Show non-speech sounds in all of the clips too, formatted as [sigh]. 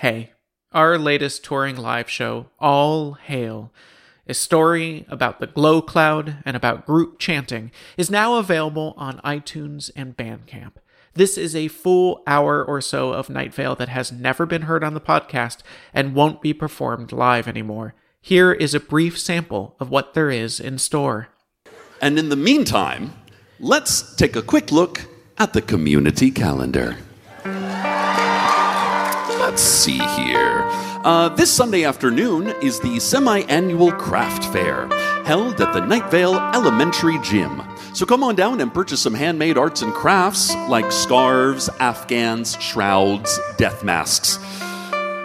Hey, our latest touring live show, All Hail, a story about the glow cloud and about group chanting, is now available on iTunes and Bandcamp. This is a full hour or so of Night Vale that has never been heard on the podcast and won't be performed live anymore. Here is a brief sample of what there is in store. And in the meantime, let's take a quick look at the community calendar. Let's see here. Uh, this Sunday afternoon is the semi annual craft fair held at the Night Vale Elementary Gym. So come on down and purchase some handmade arts and crafts like scarves, afghans, shrouds, death masks.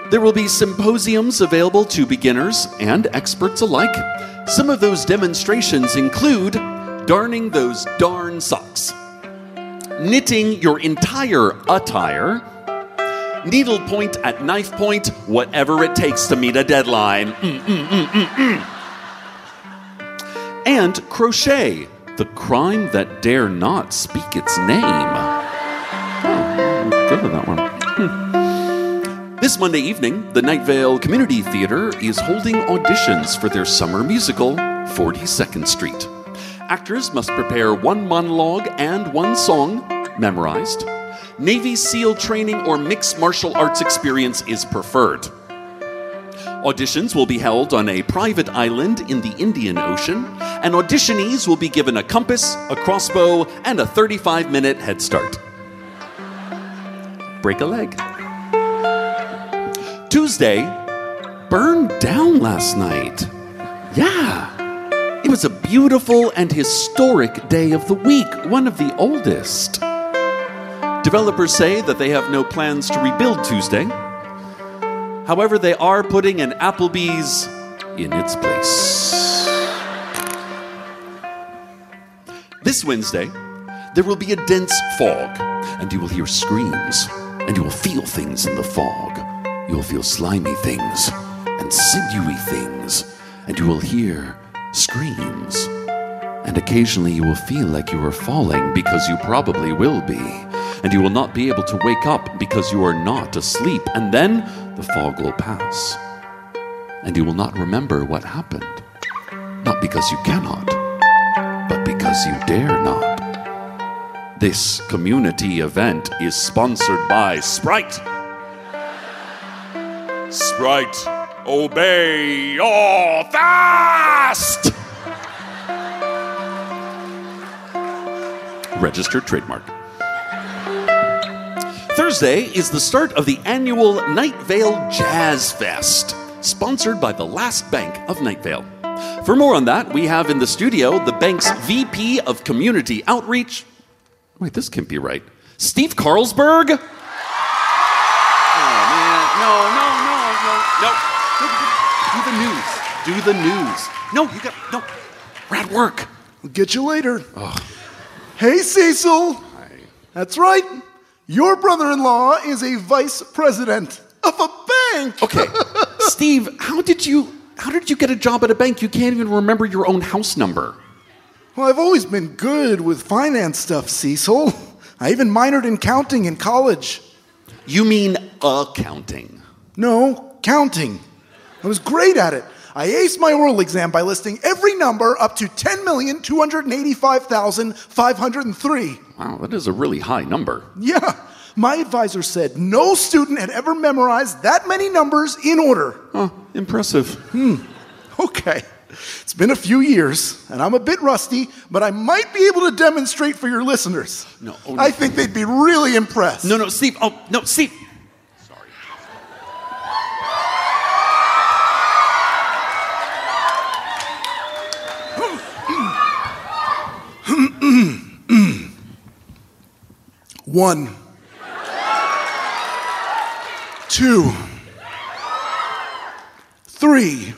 There will be symposiums available to beginners and experts alike. Some of those demonstrations include darning those darn socks, knitting your entire attire, needlepoint at knife point, whatever it takes to meet a deadline. Mm, mm, mm, mm, mm. and crochet, the crime that dare not speak its name. Oh, good with that one. [laughs] This Monday evening, the Night Vale Community Theater is holding auditions for their summer musical, 42nd Street. Actors must prepare one monologue and one song, memorized. Navy SEAL training or mixed martial arts experience is preferred. Auditions will be held on a private island in the Indian Ocean, and auditionees will be given a compass, a crossbow, and a 35 minute head start. Break a leg. Tuesday burned down last night. Yeah. It was a beautiful and historic day of the week, one of the oldest. Developers say that they have no plans to rebuild Tuesday. However, they are putting an Applebee's in its place. This Wednesday, there will be a dense fog, and you will hear screams, and you will feel things in the fog. You will feel slimy things and sinewy things, and you will hear screams. And occasionally you will feel like you are falling because you probably will be and you will not be able to wake up because you are not asleep. And then the fog will pass, and you will not remember what happened. Not because you cannot, but because you dare not. This community event is sponsored by Sprite. Sprite, obey or fast! Registered trademark. Thursday is the start of the annual Night Vale Jazz Fest, sponsored by the Last Bank of Night Vale. For more on that, we have in the studio the bank's VP of Community Outreach. Wait, this can't be right. Steve Carlsberg? Oh, man. No, no, no, no, no. Do the news. Do the news. No, you got, no. We're at work. We'll get you later. Hey, Cecil. That's right. Your brother in law is a vice president of a bank. [laughs] Okay, Steve, how did you how did you get a job at a bank? You can't even remember your own house number. Well, I've always been good with finance stuff, Cecil. I even minored in counting in college. You mean accounting? No, counting. I was great at it. I aced my oral exam by listing every number up to 10,285,503. Wow, that is a really high number. Yeah, my advisor said no student had ever memorized that many numbers in order. Huh, impressive. Hmm. Okay. It's been a few years, and I'm a bit rusty, but I might be able to demonstrate for your listeners. No, oh, no. I think they'd be really impressed. No, no, Steve. Oh, no, Steve. One, two, three.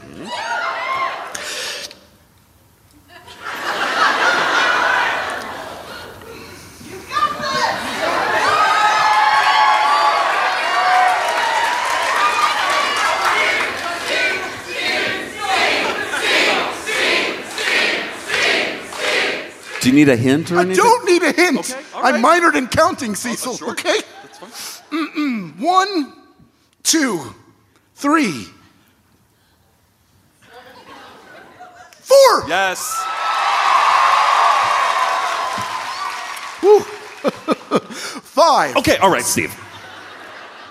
Need a hint or I anything? don't need a hint. Okay, all I right. minored in counting, oh, Cecil. sure. Okay. That's fine. One, two, three, four. Yes. [laughs] Five. Okay, all right, Steve.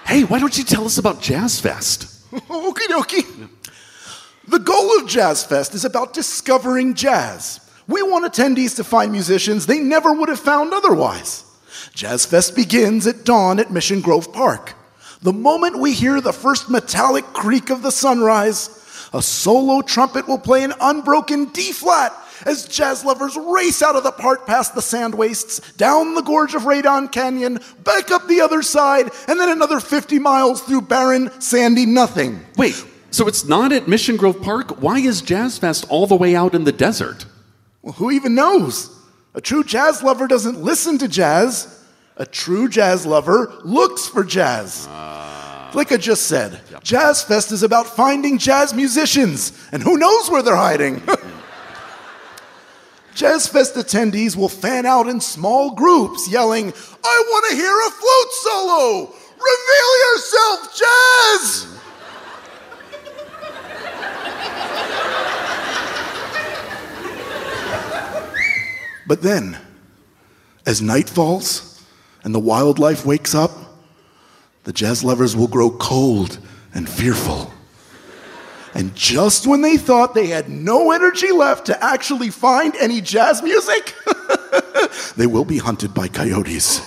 Hey, why don't you tell us about Jazz Fest? [laughs] Okie dokie. The goal of Jazz Fest is about discovering jazz. We want attendees to find musicians they never would have found otherwise. Jazz Fest begins at dawn at Mission Grove Park. The moment we hear the first metallic creak of the sunrise, a solo trumpet will play an unbroken D flat as jazz lovers race out of the park past the sand wastes, down the gorge of Radon Canyon, back up the other side, and then another 50 miles through barren, sandy nothing. Wait, so it's not at Mission Grove Park? Why is Jazz Fest all the way out in the desert? Well, who even knows? A true jazz lover doesn't listen to jazz. A true jazz lover looks for jazz. Ah. like I just said, Jazz Fest is about finding jazz musicians, and who knows where they're hiding. [laughs] Jazz Fest attendees will fan out in small groups, yelling, I want to hear a flute solo! Reveal yourself, Jazz! Mm-hmm. But then, as night falls and the wildlife wakes up, the jazz lovers will grow cold and fearful. And just when they thought they had no energy left to actually find any jazz music, [laughs] they will be hunted by coyotes.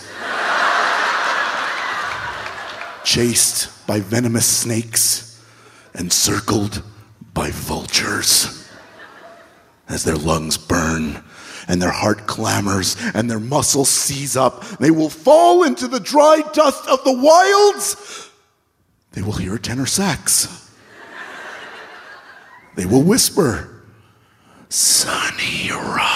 Chased by venomous snakes and circled by vultures. As their lungs burn and their heart clamors and their muscles seize up, they will fall into the dry dust of the wilds. They will hear a tenor sax. They will whisper, Sonny Rollins.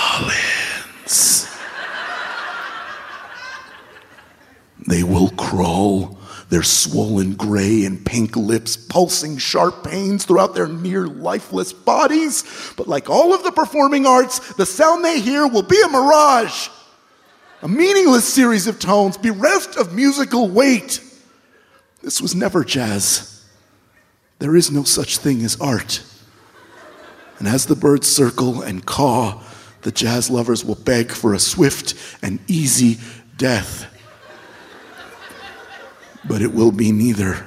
They will crawl, their swollen gray and pink lips pulsing sharp pains throughout their near lifeless bodies. But like all of the performing arts, the sound they hear will be a mirage, a meaningless series of tones bereft of musical weight. This was never jazz. There is no such thing as art. And as the birds circle and caw, the jazz lovers will beg for a swift and easy death. But it will be neither.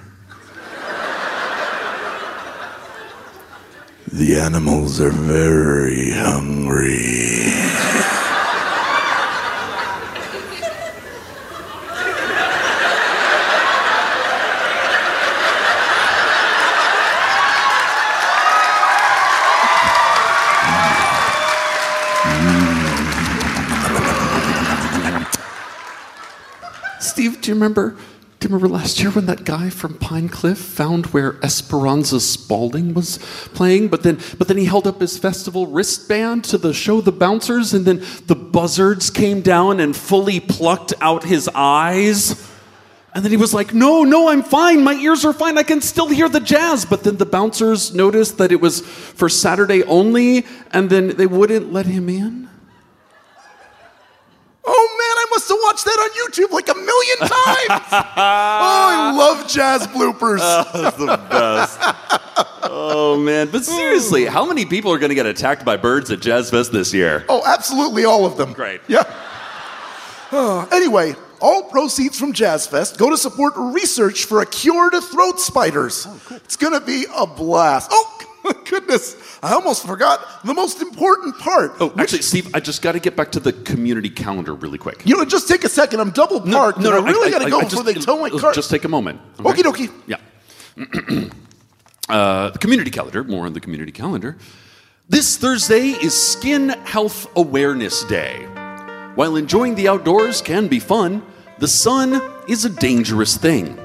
The animals are very hungry. Steve, do you remember? Do you remember last year when that guy from Pine Cliff found where Esperanza Spalding was playing? But then, but then he held up his festival wristband to the show the bouncers, and then the buzzards came down and fully plucked out his eyes. And then he was like, "No, no, I'm fine. My ears are fine. I can still hear the jazz." But then the bouncers noticed that it was for Saturday only, and then they wouldn't let him in. Oh must have watched that on YouTube like a million times. [laughs] oh, I love jazz bloopers. [laughs] That's the best. oh man! But seriously, how many people are going to get attacked by birds at Jazz Fest this year? Oh, absolutely all of them. Great. Yeah. Uh, [sighs] anyway, all proceeds from Jazz Fest go to support research for a cure to throat spiders. It's going to be a blast. Oh, [laughs] goodness. I almost forgot the most important part. Oh, actually, Steve, I just got to get back to the community calendar really quick. You know, just take a second. I'm double parked. No, no, I really got to go I before just- they tow my it'll car. Just take a moment. Okie dokie. Yeah. [clears throat] uh, the community calendar, more on the community calendar. This Thursday is Skin Health Awareness Day. While enjoying the outdoors can be fun, the sun is a dangerous thing.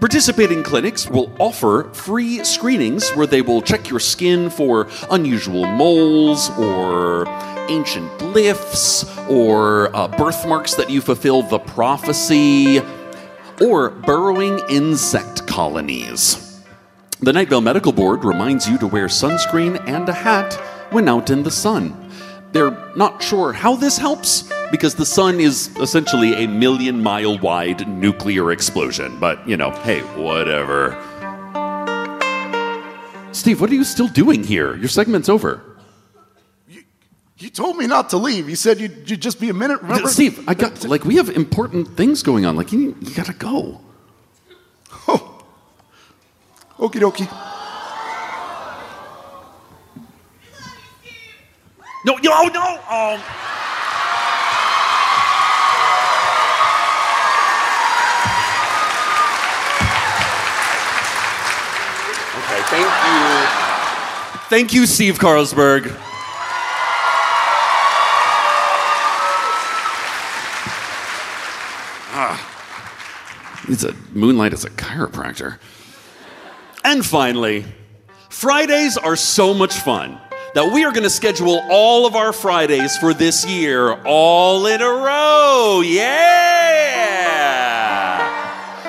Participating clinics will offer free screenings where they will check your skin for unusual moles or ancient glyphs or uh, birthmarks that you fulfill the prophecy or burrowing insect colonies. The Night Vale Medical Board reminds you to wear sunscreen and a hat when out in the sun. They're not sure how this helps because the sun is essentially a million mile wide nuclear explosion, but you know, hey, whatever. Steve, what are you still doing here? Your segment's over. You told me not to leave. You said you'd, you'd just be a minute. Remember? Steve, I got like we have important things going on. Like you, you gotta go. Oh. Okie dokie. No, no, no. Oh. Thank you. Thank you, Steve Carlsberg. Ah. He's a moonlight as a chiropractor. And finally, Fridays are so much fun that we are going to schedule all of our Fridays for this year all in a row. Yeah!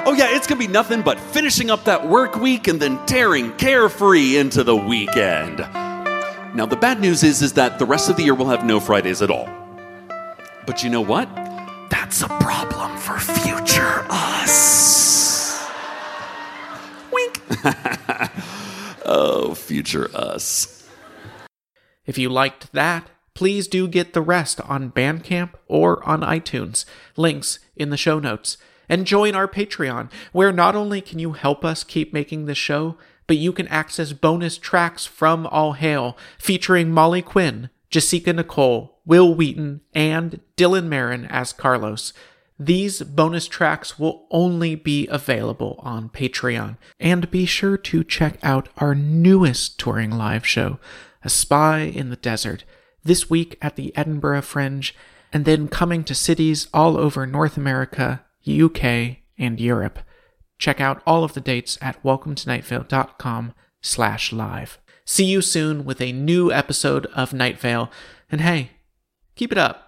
Oh, yeah, it's going to be nothing but finishing up that work week and then tearing carefree into the weekend. Now, the bad news is, is that the rest of the year we'll have no Fridays at all. But you know what? That's a problem for future us. Wink. [laughs] oh, future us. If you liked that, please do get the rest on Bandcamp or on iTunes. Links in the show notes. And join our Patreon, where not only can you help us keep making this show, but you can access bonus tracks from All Hail featuring Molly Quinn, Jasika Nicole, Wil Wheaton, and Dylan Marron as Carlos. These bonus tracks will only be available on Patreon. And be sure to check out our newest touring live show, A Spy in the Desert, this week at the Edinburgh Fringe, and then coming to cities all over North America, UK, and Europe. Check out all of the dates at welcometonightVale.com slash live. See you soon with a new episode of Night Vale, and hey, keep it up.